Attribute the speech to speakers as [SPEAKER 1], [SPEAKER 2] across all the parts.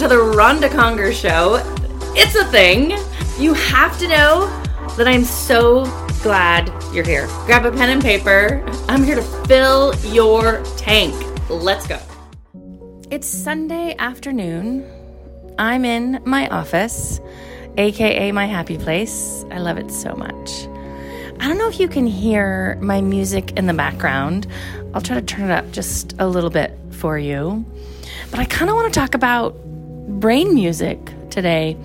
[SPEAKER 1] to the Ronda Conger Show. It's a thing. You have to know that I'm so glad you're here. Grab a pen and paper. I'm here to fill your tank. Let's go. It's Sunday afternoon. I'm in my office, aka my happy place. I love it so much. I don't know if you can hear my music in the background. I'll try to turn it up just a little bit for you. But I kind of want to talk about brain music today.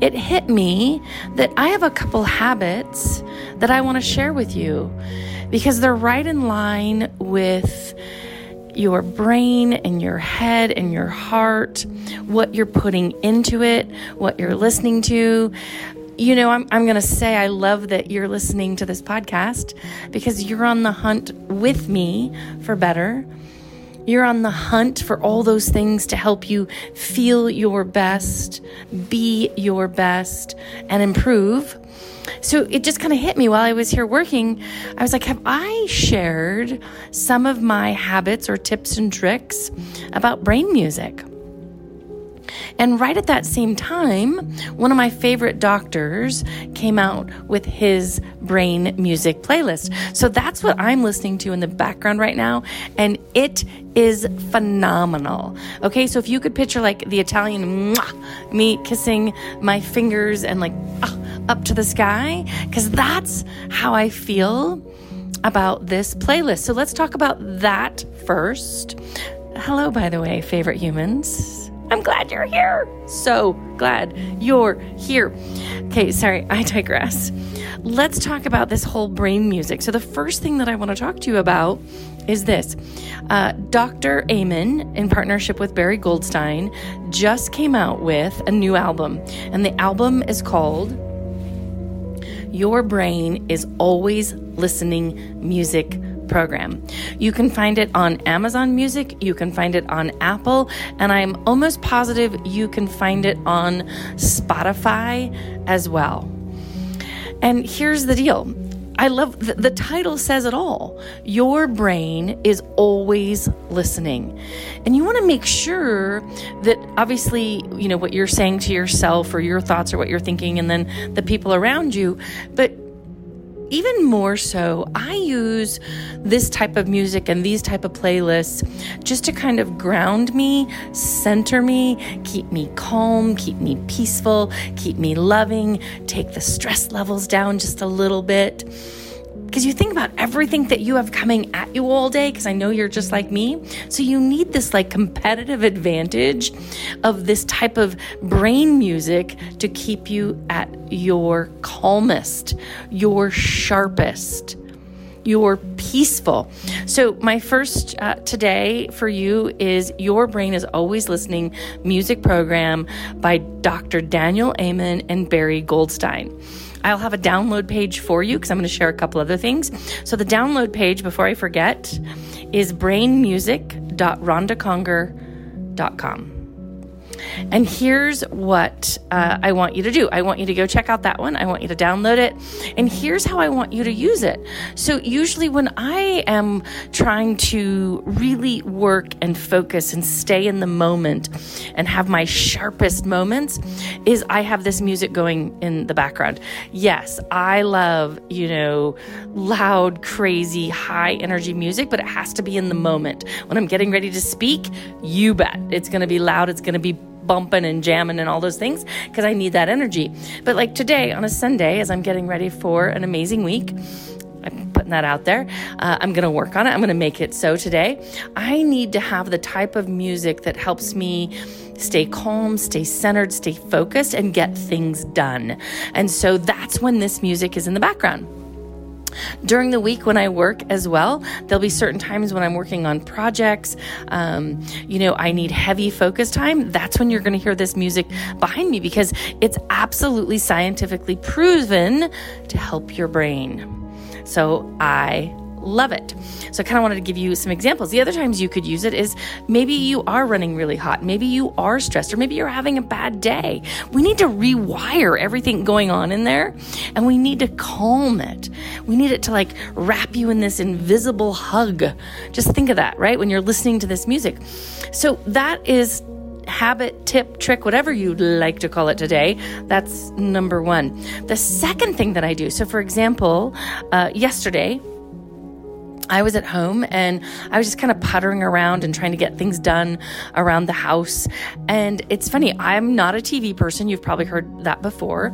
[SPEAKER 1] It hit me that I have a couple habits that I want to share with you because they're right in line with your brain and your head and your heart, what you're putting into it, what you're listening to you know, I'm, I'm going to say I love that you're listening to this podcast because you're on the hunt with me for better. You're on the hunt for all those things to help you feel your best, be your best, and improve. So it just kind of hit me while I was here working. I was like, have I shared some of my habits or tips and tricks about brain music? And right at that same time, one of my favorite doctors came out with his brain music playlist. So that's what I'm listening to in the background right now. And it is phenomenal. Okay, so if you could picture like the Italian mwah, me kissing my fingers and like uh, up to the sky, because that's how I feel about this playlist. So let's talk about that first. Hello, by the way, favorite humans. I'm glad you're here. So glad you're here. Okay, sorry, I digress. Let's talk about this whole brain music. So, the first thing that I want to talk to you about is this uh, Dr. Amen, in partnership with Barry Goldstein, just came out with a new album, and the album is called Your Brain is Always Listening Music program. You can find it on Amazon Music, you can find it on Apple, and I'm almost positive you can find it on Spotify as well. And here's the deal. I love the, the, title says it all. Your brain is always listening. And you want to make sure that obviously, you know, what you're saying to yourself or your thoughts or what you're thinking and then the people around you, but even more so, I use this type of music and these type of playlists just to kind of ground me, center me, keep me calm, keep me peaceful, keep me loving, take the stress levels down just a little bit. Because you think about everything that you have coming at you all day, because I know you're just like me. So you need this like competitive advantage of this type of brain music to keep you at your calmest, your sharpest your peaceful. So, my first uh, today for you is Your Brain is Always Listening music program by Dr. Daniel Amen and Barry Goldstein. I'll have a download page for you because I'm going to share a couple other things. So the download page, before I forget, is brainmusic.rondaconger.com. And here's what uh, I want you to do I want you to go check out that one. I want you to download it. And here's how I want you to use it. So, usually, when I am trying to really work and focus and stay in the moment and have my sharpest moments, is I have this music going in the background. Yes, I love, you know, loud, crazy, high energy music, but it has to be in the moment. When I'm getting ready to speak, you bet it's going to be loud, it's going to be bumping and jamming and all those things because I need that energy. But like today on a Sunday, as I'm getting ready for an amazing week, I'm putting that out there. Uh, I'm going to work on it. I'm going to make it so today. I need to have the type of music that helps me stay calm, stay centered, stay focused, and get things done. And so that's when this music is in the background. During the week when I work as well, there'll be certain times when I'm working on projects. Um, you know, I need heavy focus time. That's when you're going to hear this music behind me because it's absolutely scientifically proven to help your brain. So I love it. So I kind of wanted to give you some examples. The other times you could use it is maybe you are running really hot, maybe you are stressed, or maybe you're having a bad day. We need to rewire everything going on in there and we need to calm it. We need it to like wrap you in this invisible hug. Just think of that, right? When you're listening to this music. So that is habit, tip, trick, whatever you'd like to call it today. That's number one. The second thing that I do, so for example, uh, yesterday, I was at home and I was just kind of puttering around and trying to get things done around the house. And it's funny, I'm not a TV person. You've probably heard that before.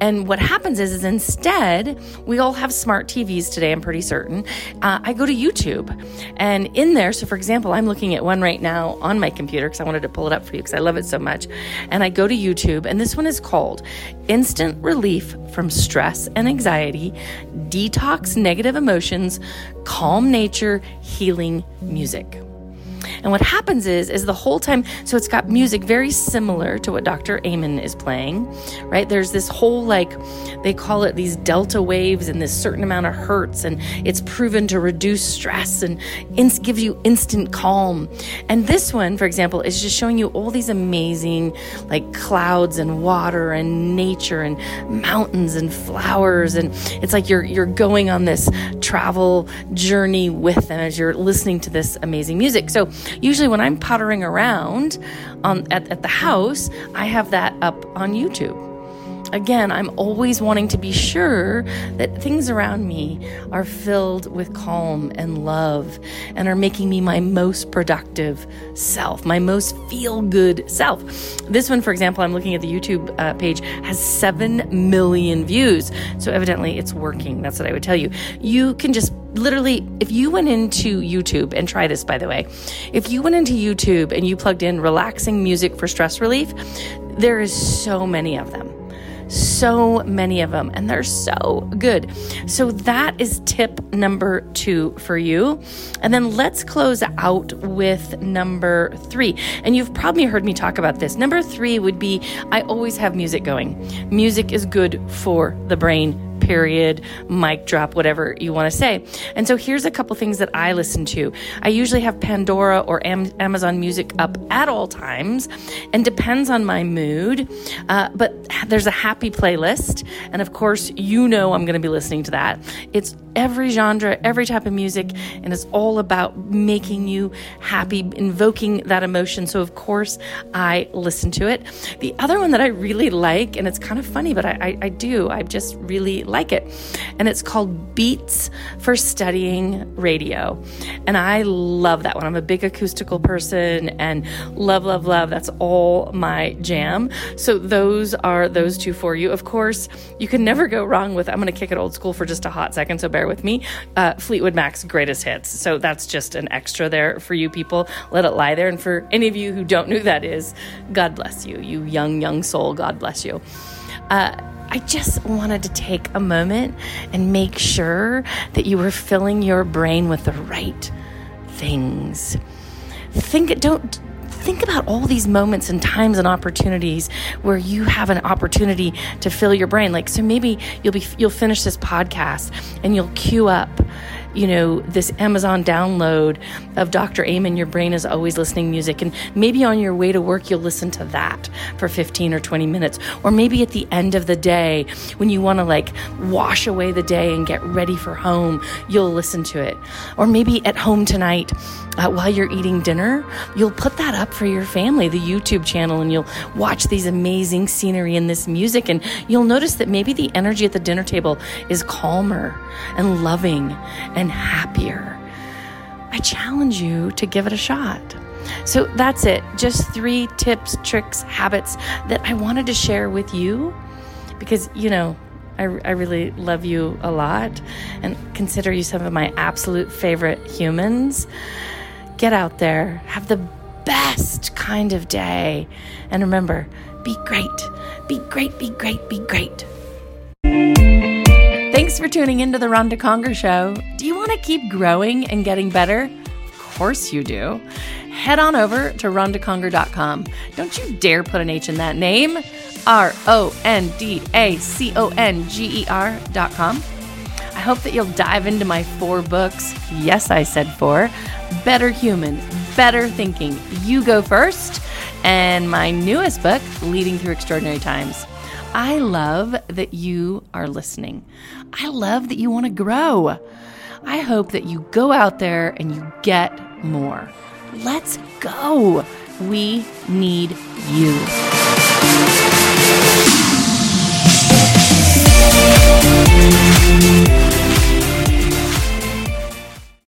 [SPEAKER 1] And what happens is, is instead, we all have smart TVs today, I'm pretty certain. Uh, I go to YouTube and in there, so for example, I'm looking at one right now on my computer because I wanted to pull it up for you because I love it so much. And I go to YouTube, and this one is called Instant Relief from Stress and Anxiety, Detox Negative Emotions, Calm Nature, Healing Music. And what happens is, is the whole time, so it's got music very similar to what Dr. Amen is playing, right? There's this whole like, they call it these delta waves and this certain amount of hertz, and it's proven to reduce stress and ins- gives you instant calm. And this one, for example, is just showing you all these amazing like clouds and water and nature and mountains and flowers, and it's like you're you're going on this travel journey with them as you're listening to this amazing music. So usually when I'm puttering around on, at, at the house, I have that up on YouTube again, I'm always wanting to be sure that things around me are filled with calm and love and are making me my most productive self, my most feel good self. This one, for example, I'm looking at the YouTube uh, page, has 7 million views. So evidently it's working. That's what I would tell you. You can just literally, if you went into YouTube and try this, by the way, if you went into YouTube and you plugged in relaxing music for stress relief, there is so many of them so many of them, and they're so good. So, that is tip number two for you. And then let's close out with number three. And you've probably heard me talk about this. Number three would be I always have music going. Music is good for the brain period, mic drop, whatever you want to say. And so here's a couple things that I listen to. I usually have Pandora or Am- Amazon Music up at all times and depends on my mood. Uh, but there's a happy playlist. And of course, you know I'm going to be listening to that. It's every genre, every type of music, and it's all about making you happy, invoking that emotion. So, of course, I listen to it. The other one that I really like, and it's kind of funny, but I, I, I do, I just really like it, and it's called Beats for Studying Radio. And I love that one. I'm a big acoustical person and love, love, love. That's all my jam. So, those are those two for you. Of course, you can never go wrong with, I'm going to kick it old school for just a hot second. So, bear with me. Uh, Fleetwood Mac's greatest hits. So that's just an extra there for you people. Let it lie there. And for any of you who don't know who that is, God bless you. You young, young soul, God bless you. Uh, I just wanted to take a moment and make sure that you were filling your brain with the right things. Think, don't think about all these moments and times and opportunities where you have an opportunity to fill your brain. Like so maybe you'll be you'll finish this podcast and you'll queue up you know, this Amazon download of Dr. Amen, Your Brain is Always Listening Music. And maybe on your way to work, you'll listen to that for 15 or 20 minutes. Or maybe at the end of the day, when you want to like wash away the day and get ready for home, you'll listen to it. Or maybe at home tonight, uh, while you're eating dinner, you'll put that up for your family, the YouTube channel, and you'll watch these amazing scenery and this music. And you'll notice that maybe the energy at the dinner table is calmer and loving and happier. I challenge you to give it a shot. So that's it. Just three tips, tricks, habits that I wanted to share with you because, you know, I, I really love you a lot and consider you some of my absolute favorite humans. Get out there, have the best kind of day. And remember, be great, be great, be great, be great. Thanks for tuning into the Ronda Conger Show. Do you want to keep growing and getting better? Of course you do. Head on over to rondaconger.com. Don't you dare put an H in that name. R O N D A C O N G E R.com. I hope that you'll dive into my four books. Yes, I said four Better Human, Better Thinking. You go first. And my newest book, Leading Through Extraordinary Times. I love that you are listening. I love that you want to grow. I hope that you go out there and you get more. Let's go. We need you.